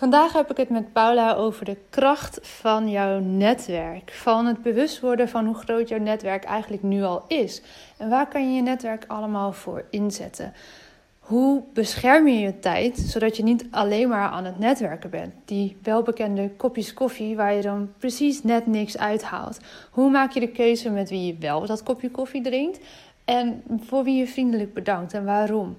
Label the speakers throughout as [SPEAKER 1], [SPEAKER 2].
[SPEAKER 1] Vandaag heb ik het met Paula over de kracht van jouw netwerk. Van het bewust worden van hoe groot jouw netwerk eigenlijk nu al is. En waar kan je je netwerk allemaal voor inzetten? Hoe bescherm je je tijd zodat je niet alleen maar aan het netwerken bent? Die welbekende kopjes koffie waar je dan precies net niks uithaalt. Hoe maak je de keuze met wie je wel dat kopje koffie drinkt? En voor wie je vriendelijk bedankt en waarom?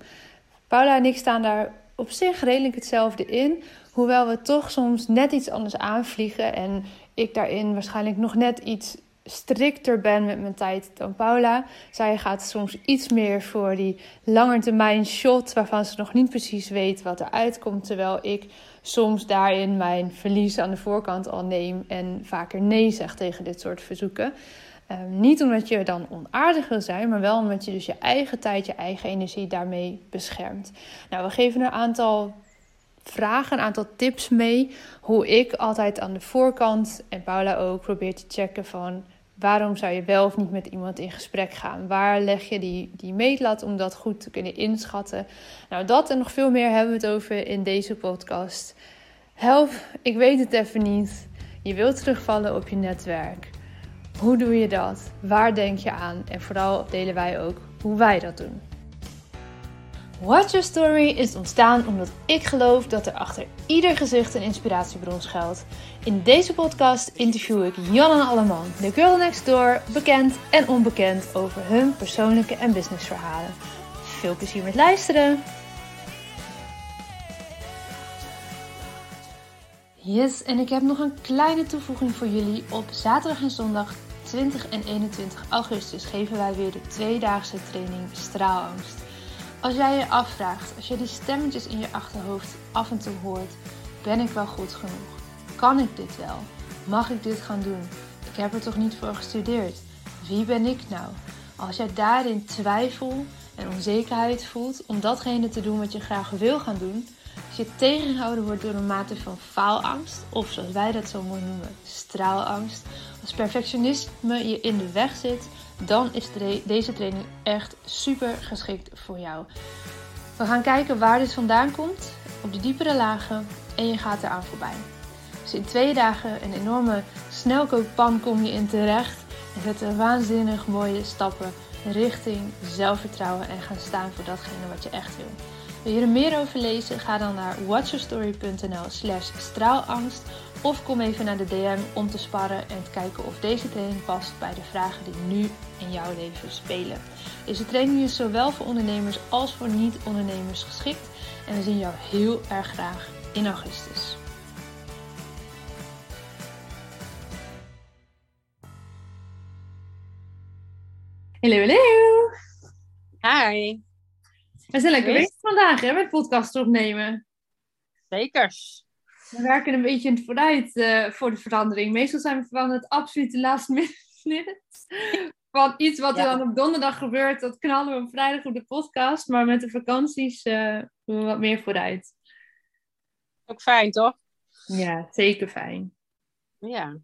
[SPEAKER 1] Paula en ik staan daar op zich redelijk hetzelfde in. Hoewel we toch soms net iets anders aanvliegen. En ik daarin waarschijnlijk nog net iets strikter ben met mijn tijd dan Paula. Zij gaat soms iets meer voor die langetermijn shot waarvan ze nog niet precies weet wat eruit komt. Terwijl ik soms daarin mijn verlies aan de voorkant al neem en vaker nee zeg tegen dit soort verzoeken. Ehm, niet omdat je dan onaardig wil zijn, maar wel omdat je dus je eigen tijd, je eigen energie daarmee beschermt. Nou, we geven een aantal vragen, een aantal tips mee. Hoe ik altijd aan de voorkant en Paula ook probeer te checken van waarom zou je wel of niet met iemand in gesprek gaan? Waar leg je die, die meetlat om dat goed te kunnen inschatten? Nou, dat en nog veel meer hebben we het over in deze podcast. Help, ik weet het even niet. Je wilt terugvallen op je netwerk. Hoe doe je dat? Waar denk je aan? En vooral delen wij ook hoe wij dat doen. Watch Your Story is ontstaan omdat ik geloof dat er achter ieder gezicht een inspiratiebron schuilt. In deze podcast interview ik Jan en Alleman, de girl next door, bekend en onbekend over hun persoonlijke en businessverhalen. Veel plezier met luisteren! Yes, en ik heb nog een kleine toevoeging voor jullie. Op zaterdag en zondag 20 en 21 augustus geven wij weer de tweedaagse training Straalangst. Als jij je afvraagt, als je die stemmetjes in je achterhoofd af en toe hoort, ben ik wel goed genoeg? Kan ik dit wel? Mag ik dit gaan doen? Ik heb er toch niet voor gestudeerd? Wie ben ik nou? Als jij daarin twijfel en onzekerheid voelt om datgene te doen wat je graag wil gaan doen, je tegengehouden wordt door een mate van faalangst, of zoals wij dat zo mooi noemen, straalangst, als perfectionisme je in de weg zit, dan is deze training echt super geschikt voor jou. We gaan kijken waar dit vandaan komt, op de diepere lagen en je gaat eraan voorbij. Dus in twee dagen een enorme snelkookpan kom je in terecht en zet waanzinnig mooie stappen richting zelfvertrouwen en gaan staan voor datgene wat je echt wil. Wil je er meer over lezen? Ga dan naar watchyourstory.nl slash straalangst of kom even naar de DM om te sparren en te kijken of deze training past bij de vragen die nu in jouw leven spelen. Deze training is zowel voor ondernemers als voor niet-ondernemers geschikt en we zien jou heel erg graag in augustus. Hallo, hallo!
[SPEAKER 2] Hi!
[SPEAKER 1] We zijn lekker bezig vandaag hè, met podcast opnemen.
[SPEAKER 2] Zeker.
[SPEAKER 1] We werken een beetje in het vooruit uh, voor de verandering. Meestal zijn we van het absolute last minute. Van iets wat er dan op donderdag gebeurt, dat knallen we op vrijdag op de podcast. Maar met de vakanties uh, doen we wat meer vooruit.
[SPEAKER 2] Ook fijn, toch?
[SPEAKER 1] Ja, zeker fijn.
[SPEAKER 2] Ja.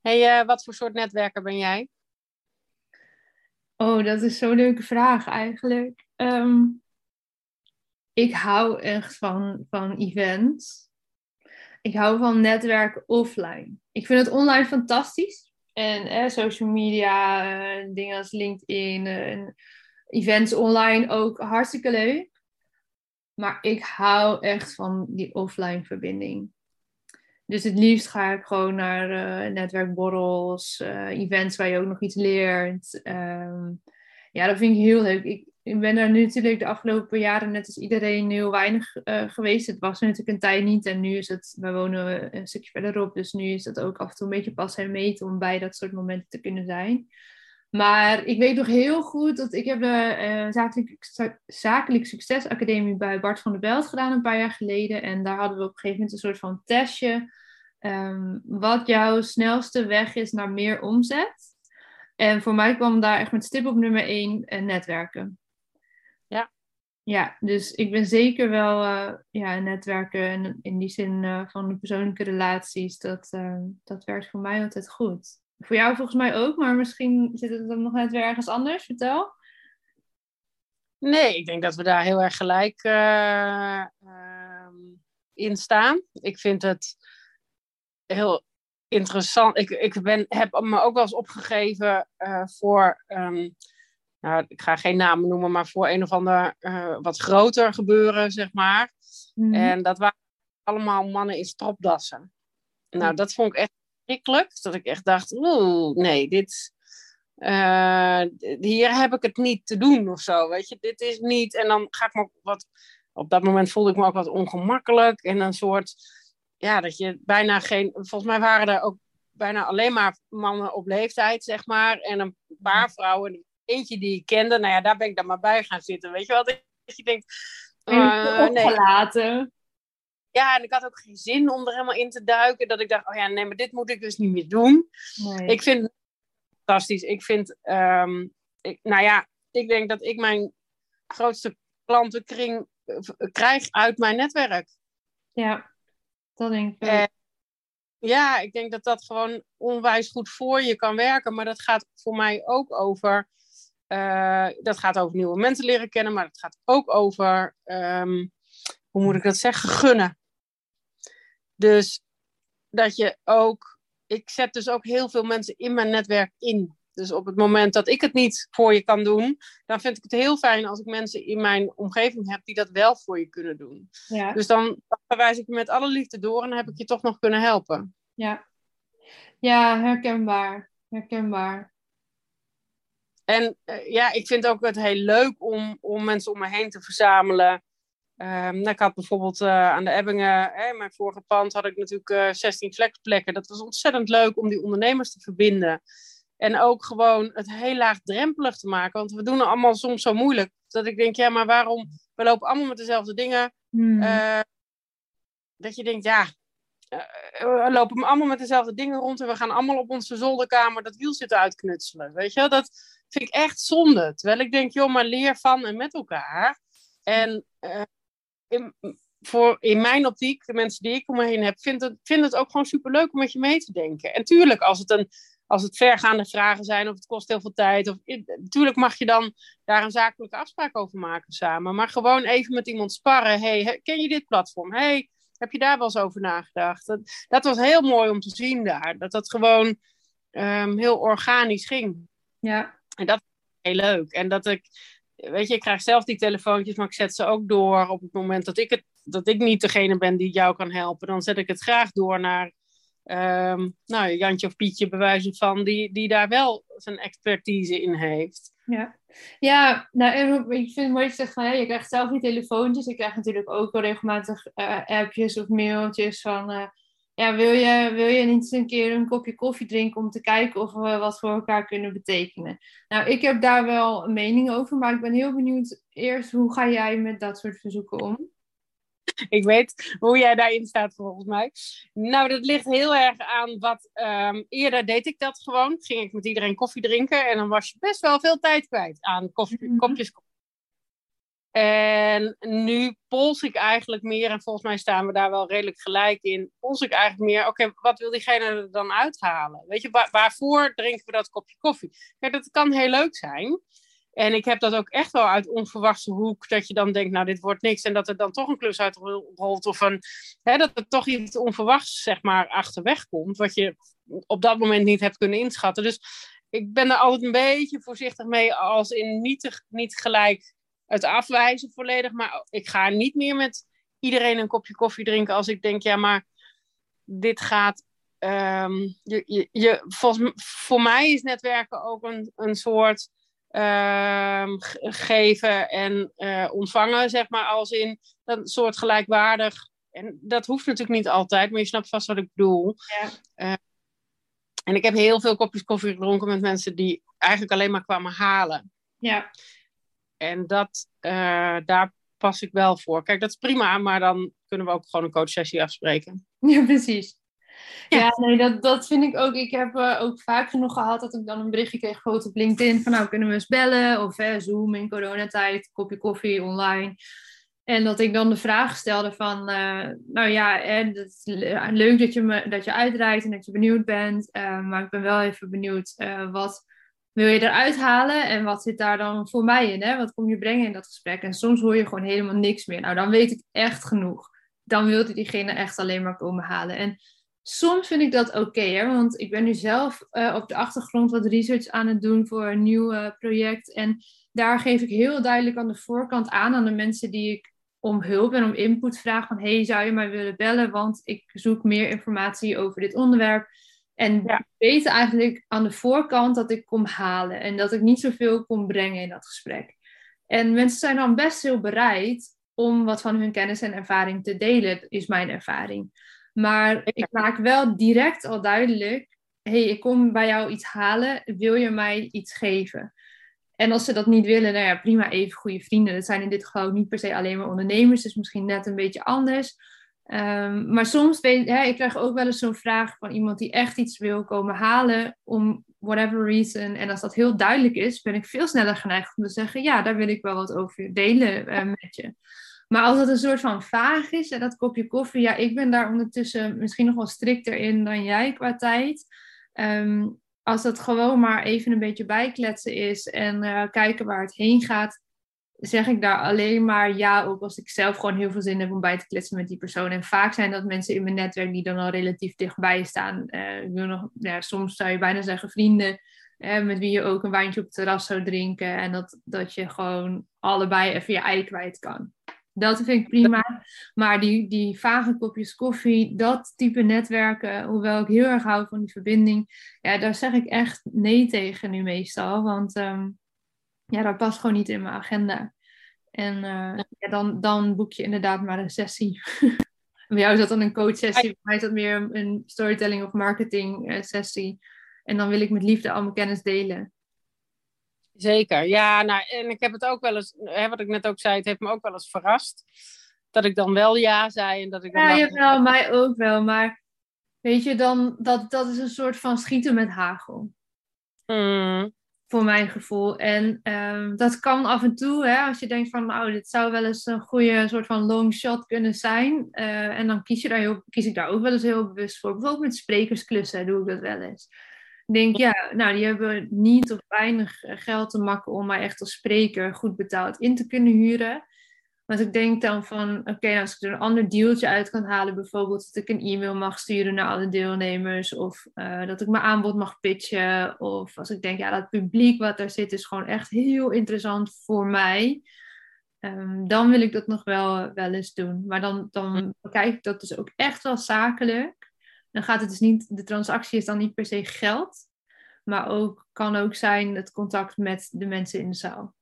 [SPEAKER 2] hey, uh, wat voor soort netwerker ben jij?
[SPEAKER 1] Oh, dat is zo'n leuke vraag eigenlijk. Um, ik hou echt van, van events. Ik hou van netwerken offline. Ik vind het online fantastisch. En eh, social media, uh, dingen als LinkedIn, uh, events online ook hartstikke leuk. Maar ik hou echt van die offline verbinding. Dus het liefst ga ik gewoon naar uh, netwerkborrels, events waar je ook nog iets leert. Um, ja, dat vind ik heel leuk. Ik, ik ben daar nu natuurlijk de afgelopen jaren net als iedereen heel weinig uh, geweest. Het was natuurlijk een tijd niet en nu is het, we wonen een stukje verderop, dus nu is het ook af en toe een beetje pas en meten om bij dat soort momenten te kunnen zijn. Maar ik weet nog heel goed dat ik heb de uh, zakelijk, zakelijk succesacademie bij Bart van der Belt gedaan een paar jaar geleden. En daar hadden we op een gegeven moment een soort van testje. Um, wat jouw snelste weg is naar meer omzet. En voor mij kwam daar echt met stip op nummer één uh, netwerken.
[SPEAKER 2] Ja.
[SPEAKER 1] Dus ik ben zeker wel uh, ja, netwerken en in die zin uh, van de persoonlijke relaties. Dat, dat werkt voor mij altijd goed. Voor jou volgens mij ook, maar misschien zit het dan nog net weer ergens anders. Vertel.
[SPEAKER 2] Nee, ik denk dat we daar heel erg gelijk ehm, in staan. Ik vind het heel interessant. Ik, ik ben, heb me ook wel eens opgegeven voor, um, nou, ik ga geen namen noemen, maar voor een of ander uh, wat groter gebeuren, zeg maar. Mm. En dat waren allemaal mannen in stropdassen. Nou, dat vond ik echt verschrikkelijk. Dat ik echt dacht, oeh, nee, dit, uh, hier heb ik het niet te doen of zo, weet je. Dit is niet, en dan ga ik me wat, op dat moment voelde ik me ook wat ongemakkelijk en een soort, ja, dat je bijna geen, volgens mij waren er ook bijna alleen maar mannen op leeftijd, zeg maar, en een paar vrouwen, eentje die ik kende, nou ja, daar ben ik dan maar bij gaan zitten, weet je wat? Dat je denkt,
[SPEAKER 1] uh, nee.
[SPEAKER 2] Ja, en ik had ook geen zin om er helemaal in te duiken. Dat ik dacht, oh ja, nee, maar dit moet ik dus niet meer doen. Nee. Ik vind het fantastisch. Ik vind, um, ik, nou ja, ik denk dat ik mijn grootste klantenkring eh, krijg uit mijn netwerk.
[SPEAKER 1] Ja, dat denk ik. En,
[SPEAKER 2] ja, ik denk dat dat gewoon onwijs goed voor je kan werken. Maar dat gaat voor mij ook over. Uh, dat gaat over nieuwe mensen leren kennen, maar het gaat ook over. Um, hoe moet ik dat zeggen? Gunnen. Dus dat je ook, ik zet dus ook heel veel mensen in mijn netwerk in. Dus op het moment dat ik het niet voor je kan doen, dan vind ik het heel fijn als ik mensen in mijn omgeving heb die dat wel voor je kunnen doen. Ja. Dus dan, dan verwijs ik je met alle liefde door en dan heb ik je toch nog kunnen helpen.
[SPEAKER 1] Ja, ja herkenbaar. Herkenbaar.
[SPEAKER 2] En uh, ja, ik vind ook het heel leuk om, om mensen om me heen te verzamelen. Um, nou, ik had bijvoorbeeld uh, aan de Ebbingen, hè, mijn vorige pand, had ik natuurlijk uh, 16 flexplekken. Dat was ontzettend leuk om die ondernemers te verbinden. En ook gewoon het heel laagdrempelig te maken. Want we doen het allemaal soms zo moeilijk. Dat ik denk, ja, maar waarom? We lopen allemaal met dezelfde dingen. Hmm. Uh, dat je denkt, ja, we lopen allemaal met dezelfde dingen rond. En we gaan allemaal op onze zolderkamer dat wiel zitten uitknutselen. Weet je, dat vind ik echt zonde. Terwijl ik denk, joh, maar leer van en met elkaar. En uh, in, voor, in mijn optiek, de mensen die ik om me heen heb, vinden het, vind het ook gewoon superleuk om met je mee te denken. En tuurlijk, als het, een, als het vergaande vragen zijn of het kost heel veel tijd, of, natuurlijk mag je dan daar een zakelijke afspraak over maken samen. Maar gewoon even met iemand sparren. Hey, ken je dit platform? Hey, heb je daar wel eens over nagedacht? Dat, dat was heel mooi om te zien daar. Dat dat gewoon um, heel organisch ging.
[SPEAKER 1] Ja.
[SPEAKER 2] En dat heel leuk. En dat ik weet je, ik krijg zelf die telefoontjes, maar ik zet ze ook door op het moment dat ik, het, dat ik niet degene ben die jou kan helpen. Dan zet ik het graag door naar um, nou, Jantje of Pietje, bewijzen van, die, die daar wel zijn expertise in heeft.
[SPEAKER 1] Ja, ja nou, ik vind het mooi dat je zegt van, je krijgt zelf die telefoontjes. Ik krijg natuurlijk ook wel regelmatig uh, appjes of mailtjes van... Uh, ja, wil je, wil je niet eens een keer een kopje koffie drinken om te kijken of we wat voor elkaar kunnen betekenen? Nou, ik heb daar wel een mening over, maar ik ben heel benieuwd eerst, hoe ga jij met dat soort verzoeken om?
[SPEAKER 2] Ik weet hoe jij daarin staat volgens mij. Nou, dat ligt heel erg aan wat. Um, eerder deed ik dat gewoon. Ging ik met iedereen koffie drinken en dan was je best wel veel tijd kwijt aan koffie, -hmm. kopjes koffie. En nu pols ik eigenlijk meer, en volgens mij staan we daar wel redelijk gelijk in, pols ik eigenlijk meer, oké, wat wil diegene er dan uithalen? Weet je, waar, waarvoor drinken we dat kopje koffie? Kijk, dat kan heel leuk zijn. En ik heb dat ook echt wel uit onverwachte hoek, dat je dan denkt, nou, dit wordt niks. En dat er dan toch een klus uitrolt of een, hè, dat er toch iets onverwachts, zeg maar, achterweg komt, wat je op dat moment niet hebt kunnen inschatten. Dus ik ben er altijd een beetje voorzichtig mee, als in niet, niet gelijk het afwijzen volledig. Maar ik ga niet meer met iedereen een kopje koffie drinken als ik denk, ja, maar dit gaat. Um, je, je, je, volgens, voor mij is netwerken ook een, een soort um, geven en uh, ontvangen, zeg maar, als in een soort gelijkwaardig. En dat hoeft natuurlijk niet altijd, maar je snapt vast wat ik bedoel. Ja. Uh, en ik heb heel veel kopjes koffie gedronken met mensen die eigenlijk alleen maar kwamen halen.
[SPEAKER 1] Ja.
[SPEAKER 2] En dat, uh, daar pas ik wel voor. Kijk, dat is prima, maar dan kunnen we ook gewoon een coachsessie afspreken.
[SPEAKER 1] Ja, precies. Ja, ja nee, dat, dat vind ik ook. Ik heb uh, ook vaak genoeg gehad dat ik dan een berichtje kreeg op LinkedIn van nou kunnen we eens bellen of hè, Zoom in coronatijd, kopje koffie online. En dat ik dan de vraag stelde van, uh, nou ja, hè, dat is leuk dat je, me, dat je uitreikt en dat je benieuwd bent. Uh, maar ik ben wel even benieuwd, uh, wat, wil je eruit halen en wat zit daar dan voor mij in? Hè? Wat kom je brengen in dat gesprek? En soms hoor je gewoon helemaal niks meer. Nou, dan weet ik echt genoeg. dan wil hij diegene echt alleen maar komen halen. En soms vind ik dat oké, want ik ben nu zelf uh, op de achtergrond wat research aan het doen voor een nieuw uh, project. En daar geef ik heel duidelijk aan de voorkant aan aan de mensen die ik om hulp en om input vraag van hey, zou je mij willen bellen? Want ik zoek meer informatie over dit onderwerp. En ja. weten eigenlijk aan de voorkant dat ik kom halen en dat ik niet zoveel kom brengen in dat gesprek. En mensen zijn dan best heel bereid om wat van hun kennis en ervaring te delen, is mijn ervaring. Maar ik maak wel direct al duidelijk: hey, ik kom bij jou iets halen, wil je mij iets geven? En als ze dat niet willen, nou ja, prima, even goede vrienden. Dat zijn in dit geval niet per se alleen maar ondernemers, dus misschien net een beetje anders. Um, maar soms, weet, hè, ik krijg ook wel eens zo'n vraag van iemand die echt iets wil komen halen, om whatever reason. En als dat heel duidelijk is, ben ik veel sneller geneigd om te zeggen, ja, daar wil ik wel wat over delen uh, met je. Maar als het een soort van vaag is, en dat kopje koffie, ja, ik ben daar ondertussen misschien nog wel strikter in dan jij qua tijd. Um, als dat gewoon maar even een beetje bijkletsen is en uh, kijken waar het heen gaat, zeg ik daar alleen maar ja op als ik zelf gewoon heel veel zin heb om bij te kletsen met die persoon. En vaak zijn dat mensen in mijn netwerk die dan al relatief dichtbij staan. Uh, ik wil nog, ja, soms zou je bijna zeggen vrienden, uh, met wie je ook een wijntje op het terras zou drinken. En dat, dat je gewoon allebei even je ei kwijt kan. Dat vind ik prima. Maar die, die vage kopjes koffie, dat type netwerken, hoewel ik heel erg hou van die verbinding, ja, daar zeg ik echt nee tegen nu meestal. Want um, ja, dat past gewoon niet in mijn agenda. En uh, ja, dan, dan boek je inderdaad maar een sessie. bij jou is dat dan een coach-sessie, bij mij is dat meer een storytelling of marketing uh, sessie. En dan wil ik met liefde al mijn kennis delen.
[SPEAKER 2] Zeker, ja. Nou, en ik heb het ook wel eens, hè, wat ik net ook zei, het heeft me ook wel eens verrast. Dat ik dan wel ja zei en dat ik dan.
[SPEAKER 1] Ja, dacht, wel, mij ook wel. Maar weet je, dan, dat, dat is een soort van schieten met hagel.
[SPEAKER 2] Mm.
[SPEAKER 1] Voor mijn gevoel. En um, dat kan af en toe, hè, als je denkt van, nou, dit zou wel eens een goede soort van long shot kunnen zijn. Uh, en dan kies, je daar heel, kies ik daar ook wel eens heel bewust voor. Bijvoorbeeld met sprekersklussen doe ik dat wel eens denk, ja, nou, die hebben niet of weinig eh, geld te makken om mij echt als spreker goed betaald in te kunnen huren. Want ik denk dan van, oké, nou, als ik er een ander dealtje uit kan halen, bijvoorbeeld dat ik een e-mail mag sturen naar alle deelnemers, of uh, dat ik mijn aanbod mag pitchen, of als ik denk, ja, dat publiek wat daar zit is gewoon echt heel interessant voor mij, um, dan wil ik dat nog wel, wel eens doen. Maar dan, dan bekijk ik dat dus ook echt wel zakelijk dan gaat het dus niet, de transactie is dan niet per se geld, maar ook kan ook zijn het contact met de mensen in de zaal.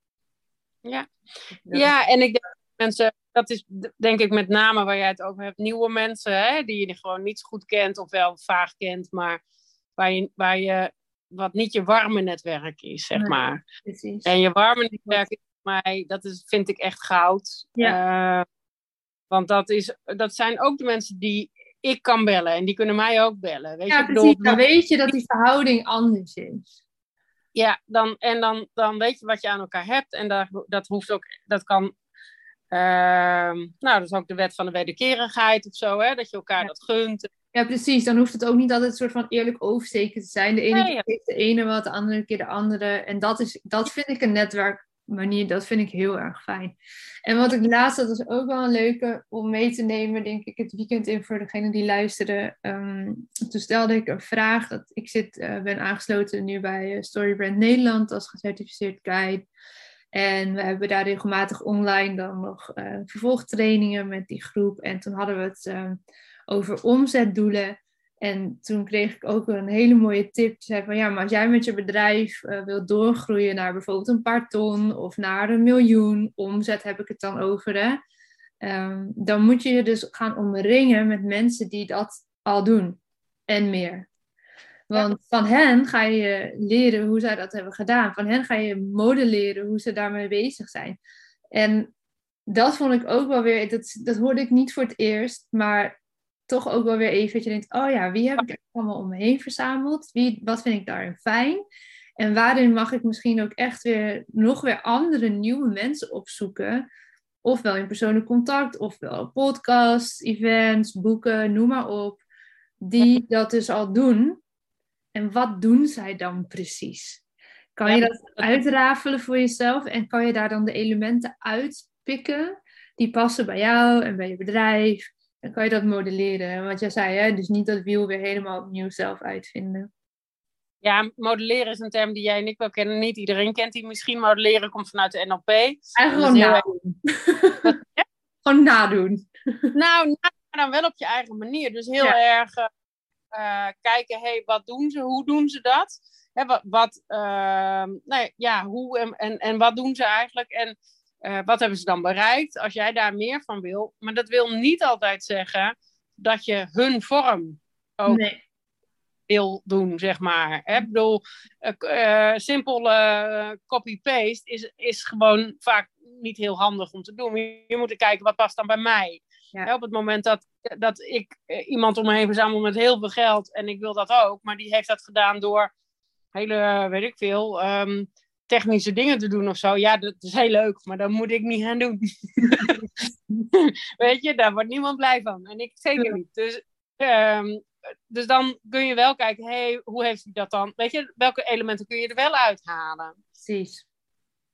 [SPEAKER 2] Ja, ja en ik denk mensen, dat is denk ik met name waar jij het over hebt, nieuwe mensen hè, die je gewoon niet zo goed kent of wel vaag kent, maar waar je, waar je wat niet je warme netwerk is, zeg maar.
[SPEAKER 1] Precies.
[SPEAKER 2] En je warme netwerk is voor mij, dat is, vind ik echt goud.
[SPEAKER 1] Ja.
[SPEAKER 2] Uh, want dat, is, dat zijn ook de mensen die ik kan bellen en die kunnen mij ook bellen. Weet
[SPEAKER 1] ja,
[SPEAKER 2] je?
[SPEAKER 1] precies. Dan weet je dat die verhouding anders is.
[SPEAKER 2] Ja, dan, en dan, dan weet je wat je aan elkaar hebt. En dat, dat hoeft ook, dat kan, nou, dat is ook de wet van de wederkerigheid of zo, hè? dat je elkaar
[SPEAKER 1] ja.
[SPEAKER 2] dat gunt.
[SPEAKER 1] Ja, precies. Dan hoeft het ook niet altijd een soort van eerlijk oversteken te zijn. De ene nee, keer de ene wat, de andere keer de andere. En dat, is, dat vind ik een netwerk manier, dat vind ik heel erg fijn. En wat ik laatst, dat is ook wel een leuke om mee te nemen, denk ik, het weekend in voor degene die luisteren. Um, toen stelde ik een vraag, dat ik zit, uh, ben aangesloten nu bij Storybrand Nederland als gecertificeerd guide. En we hebben daar regelmatig online dan nog uh, vervolgtrainingen met die groep. En toen hadden we het uh, over omzetdoelen. En toen kreeg ik ook een hele mooie tip. Die zei van ja, maar als jij met je bedrijf uh, wilt doorgroeien naar bijvoorbeeld een paar ton of naar een miljoen omzet, heb ik het dan over. Hè? Um, dan moet je je dus gaan omringen met mensen die dat al doen en meer. Want van hen ga je leren hoe zij dat hebben gedaan. Van hen ga je modelleren hoe ze daarmee bezig zijn. En dat vond ik ook wel weer, dat, dat hoorde ik niet voor het eerst, maar toch ook wel weer even dat je denkt, oh ja, wie heb ik allemaal om me heen verzameld? Wie, wat vind ik daarin fijn? En waarin mag ik misschien ook echt weer nog weer andere nieuwe mensen opzoeken? Ofwel in persoonlijk contact, ofwel podcasts, events, boeken, noem maar op. Die dat dus al doen. En wat doen zij dan precies? Kan je dat uitrafelen voor jezelf en kan je daar dan de elementen uitpikken die passen bij jou en bij je bedrijf? dan kan je dat modelleren. En wat jij zei, hè? dus niet dat wiel weer helemaal opnieuw zelf uitvinden.
[SPEAKER 2] Ja, modelleren is een term die jij en ik wel kennen. Niet iedereen kent die misschien. Modelleren komt vanuit de NLP. Eigenlijk
[SPEAKER 1] gewoon nadoen. gewoon nadoen.
[SPEAKER 2] Nou, dan wel op je eigen manier. Dus heel erg uh, kijken, hey, wat doen ze? Hoe doen ze dat? Hè, wat, wat uh, nou ja, hoe en, en, en wat doen ze eigenlijk? En uh, wat hebben ze dan bereikt? Als jij daar meer van wil. Maar dat wil niet altijd zeggen dat je hun vorm ook nee wil doen, zeg maar. Ik bedoel, uh, simpel uh, copy-paste is, is gewoon vaak niet heel handig om te doen. Je moet kijken, wat past dan bij mij? Ja. op het moment dat, dat ik iemand om me heen verzamel met heel veel geld en ik wil dat ook, maar die heeft dat gedaan door hele, weet ik veel, um, technische dingen te doen of zo. Ja, dat is heel leuk, maar dat moet ik niet gaan doen. weet je, daar wordt niemand blij van. En ik zeker niet. Dus um, dus dan kun je wel kijken, hey, hoe heeft hij dat dan? Weet je, welke elementen kun je er wel uithalen?
[SPEAKER 1] Precies.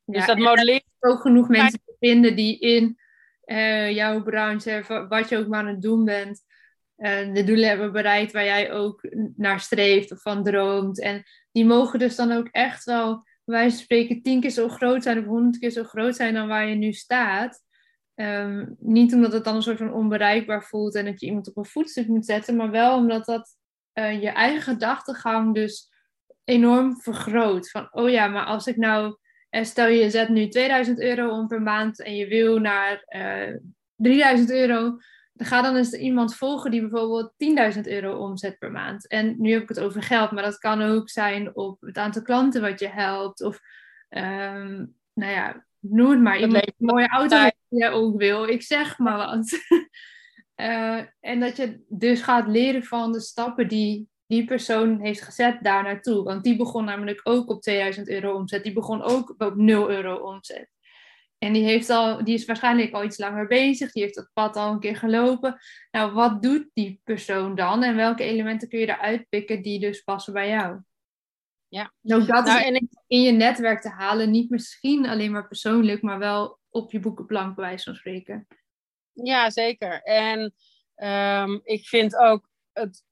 [SPEAKER 2] Dus dat modelleren.
[SPEAKER 1] ook genoeg mensen te vinden die in uh, jouw branche, wat je ook maar aan het doen bent, uh, de doelen hebben bereikt waar jij ook naar streeft of van droomt. En die mogen dus dan ook echt wel, wij spreken, tien keer zo groot zijn of honderd keer zo groot zijn dan waar je nu staat. Ehm, niet omdat het dan een soort van onbereikbaar voelt en dat je iemand op een voetstuk moet zetten, maar wel omdat dat uh, je eigen gedachtegang dus enorm vergroot. Van, oh ja, maar als ik nou, stel je zet nu 2000 euro om per maand en je wil naar uh, eh, 3000 euro, dan ga dan eens iemand volgen die bijvoorbeeld 10.000 euro omzet per maand. En nu heb ik het over geld, maar dat kan ook zijn op het aantal klanten wat je helpt. Of um, nou ja, noem het maar. Iemand een mooie auto die je ook wil. Ik zeg maar wat. uh, en dat je dus gaat leren van de stappen die die persoon heeft gezet daar naartoe. Want die begon namelijk ook op 2000 euro omzet. Die begon ook op 0 euro omzet. En die, heeft al, die is waarschijnlijk al iets langer bezig. Die heeft dat pad al een keer gelopen. Nou, wat doet die persoon dan? En welke elementen kun je eruit pikken die dus passen bij jou?
[SPEAKER 2] Ja.
[SPEAKER 1] Nou, dat nou, en in je netwerk te halen. Niet misschien alleen maar persoonlijk, maar wel op je boekenplank, bij wijze van spreken.
[SPEAKER 2] Ja, zeker. En um, ik vind ook het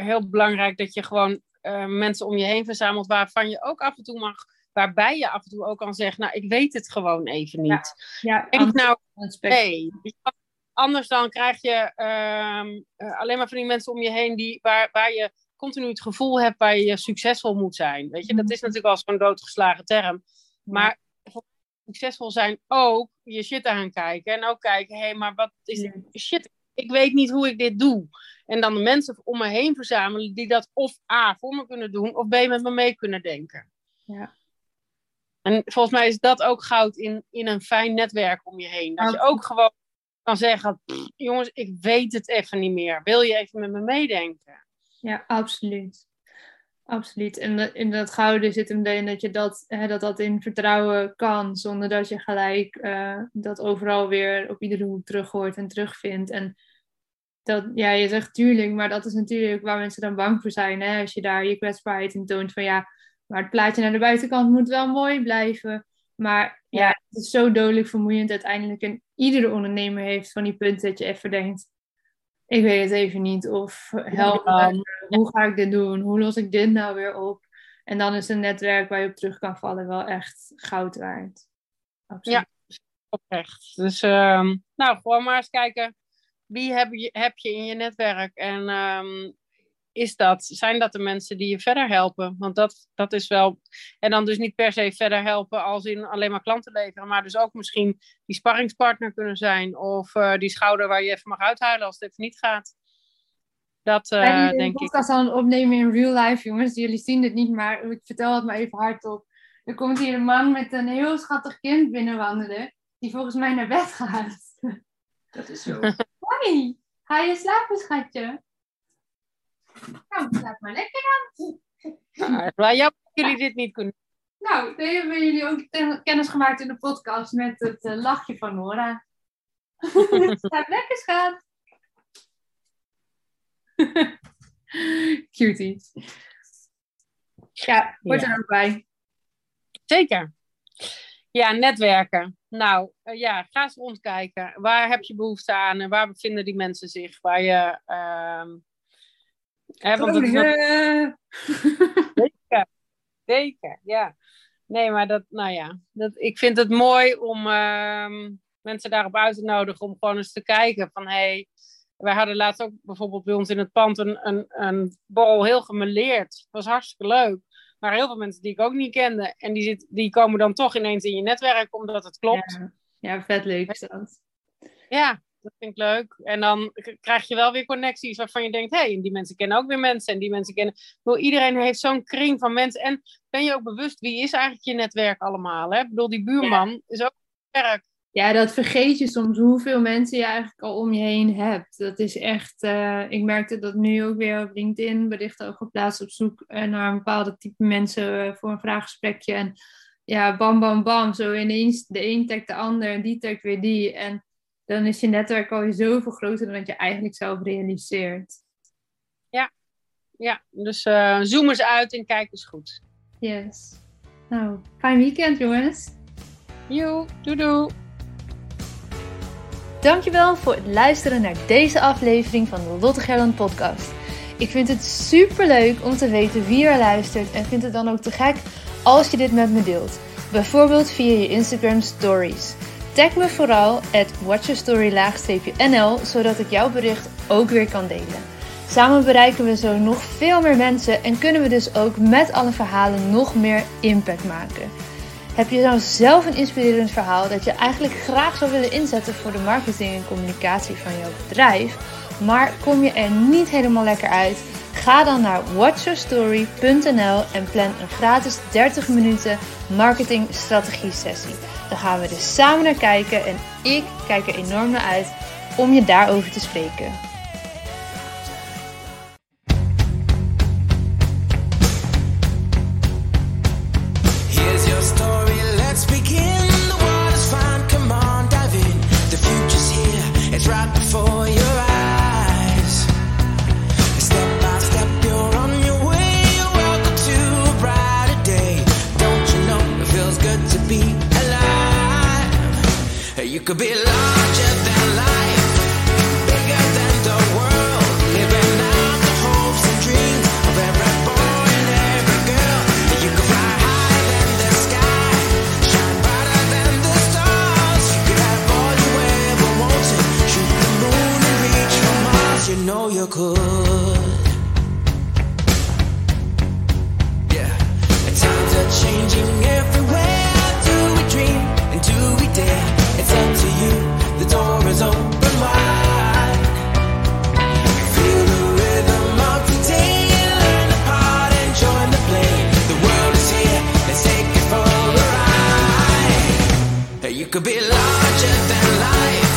[SPEAKER 2] heel belangrijk dat je gewoon uh, mensen om je heen verzamelt waarvan je ook af en toe mag, waarbij je af en toe ook kan zeggen, nou, ik weet het gewoon even niet.
[SPEAKER 1] Ja, ja
[SPEAKER 2] Denk nou, nee. Anders dan krijg je um, uh, alleen maar van die mensen om je heen die, waar, waar je continu het gevoel hebt waar je succesvol moet zijn. Weet je, dat is mhm. natuurlijk al zo'n doodgeslagen term. Maar succesvol zijn ook je shit aan kijken. En ook kijken, hé, hey, maar wat is shit? Ik weet niet hoe ik dit doe. En dan de mensen om me heen verzamelen die dat of A voor me kunnen doen, of B met me mee kunnen denken.
[SPEAKER 1] Ja.
[SPEAKER 2] En volgens mij is dat ook goud in, in een fijn netwerk om je heen. Dat je ook gewoon kan zeggen, jongens, ik weet het even niet meer. Wil je even met me meedenken?
[SPEAKER 1] Ja, absoluut. Absoluut. En in dat gouden zit hem erin dat je dat, hè, dat, dat in vertrouwen kan, zonder dat je gelijk uh, dat overal weer op iedere hoek terug hoort en terugvindt. En dat, ja, je zegt tuurlijk, maar dat is natuurlijk waar mensen dan bang voor zijn. Hè? Als je daar je kwetsbaarheid in toont van ja, maar het plaatje naar de buitenkant moet wel mooi blijven. Maar ja, het is zo dodelijk vermoeiend uiteindelijk. En iedere ondernemer heeft van die punten dat je even denkt, ik weet het even niet. Of help me, hoe ga ik dit doen? Hoe los ik dit nou weer op? En dan is een netwerk waar je op terug kan vallen wel echt goud waard.
[SPEAKER 2] Absoluut. Ja, oprecht. Dus uh, nou, gewoon maar eens kijken. Wie heb je, heb je in je netwerk? En um, is dat, zijn dat de mensen die je verder helpen? Want dat, dat is wel. En dan dus niet per se verder helpen als in alleen maar klanten leveren, maar dus ook misschien die sparringspartner kunnen zijn. Of uh, die schouder waar je even mag uithalen als het even niet gaat. Dat uh, denk ik. Ik
[SPEAKER 1] podcast aan het opnemen in real life, jongens. Jullie zien het niet, maar ik vertel het maar even hardop. Er komt hier een man met een heel schattig kind binnenwandelen, die volgens mij naar bed gaat.
[SPEAKER 3] Dat is zo.
[SPEAKER 1] Hoi, ga je slapen, schatje? Nou, slaap maar lekker dan.
[SPEAKER 2] Nou, waar jammer dat jullie dit niet kunnen.
[SPEAKER 1] Nou, dan hebben jullie ook kennis gemaakt in de podcast met het uh, lachje van Nora. slaap lekker, schat. Cutie. Ja, hoort er ook bij.
[SPEAKER 2] Zeker. Ja, netwerken. nou ja, ga eens rondkijken. Waar heb je behoefte aan en waar bevinden die mensen zich? Waar je. Uh, hè, want is zeker, zeker, ja. Nee, maar dat, nou ja, dat, ik vind het mooi om ehm, mensen daarop uit te nodigen om gewoon eens te kijken van hé, hey, wij hadden laatst ook bijvoorbeeld bij ons in het pand een, een, een borrel heel gemeleerd. Was hartstikke leuk. Maar heel veel mensen die ik ook niet kende. En die, zit, die komen dan toch ineens in je netwerk omdat het klopt.
[SPEAKER 4] Ja, ja vet leuk is dat.
[SPEAKER 2] Ja, dat vind ik leuk. En dan krijg je wel weer connecties waarvan je denkt: hé, hey, die mensen kennen ook weer mensen. En die mensen kennen. Bedoel, iedereen heeft zo'n kring van mensen. En ben je ook bewust wie is eigenlijk je netwerk allemaal? Hè? Ik bedoel, die buurman is ook werk.
[SPEAKER 4] Ja, dat vergeet je soms hoeveel mensen je eigenlijk al om je heen hebt. Dat is echt, uh, ik merkte dat nu ook weer op LinkedIn berichten over geplaatst op zoek eh, naar een bepaalde type mensen uh, voor een vraaggesprekje. En ja, bam, bam, bam, zo ineens de een tagt de ander en die tagt weer die. En dan is je netwerk al zoveel groter dan wat je eigenlijk zelf realiseert.
[SPEAKER 2] Ja, ja dus zoom eens uit en kijk eens goed.
[SPEAKER 4] Yes. Nou, fijn weekend jongens.
[SPEAKER 2] Joe, doei doei.
[SPEAKER 4] Dankjewel voor het luisteren naar deze aflevering van de Lotte Gerland podcast. Ik vind het super leuk om te weten wie er luistert en vind het dan ook te gek als je dit met me deelt. Bijvoorbeeld via je Instagram stories. Tag me vooral at watchyourstory-nl zodat ik jouw bericht ook weer kan delen. Samen bereiken we zo nog veel meer mensen en kunnen we dus ook met alle verhalen nog meer impact maken. Heb je dan zelf een inspirerend verhaal dat je eigenlijk graag zou willen inzetten voor de marketing en communicatie van jouw bedrijf, maar kom je er niet helemaal lekker uit? Ga dan naar watchyourstory.nl en plan een gratis 30 minuten marketing strategie sessie. Dan gaan we er samen naar kijken en ik kijk er enorm naar uit om je daarover te spreken. Could be larger You could be larger than life,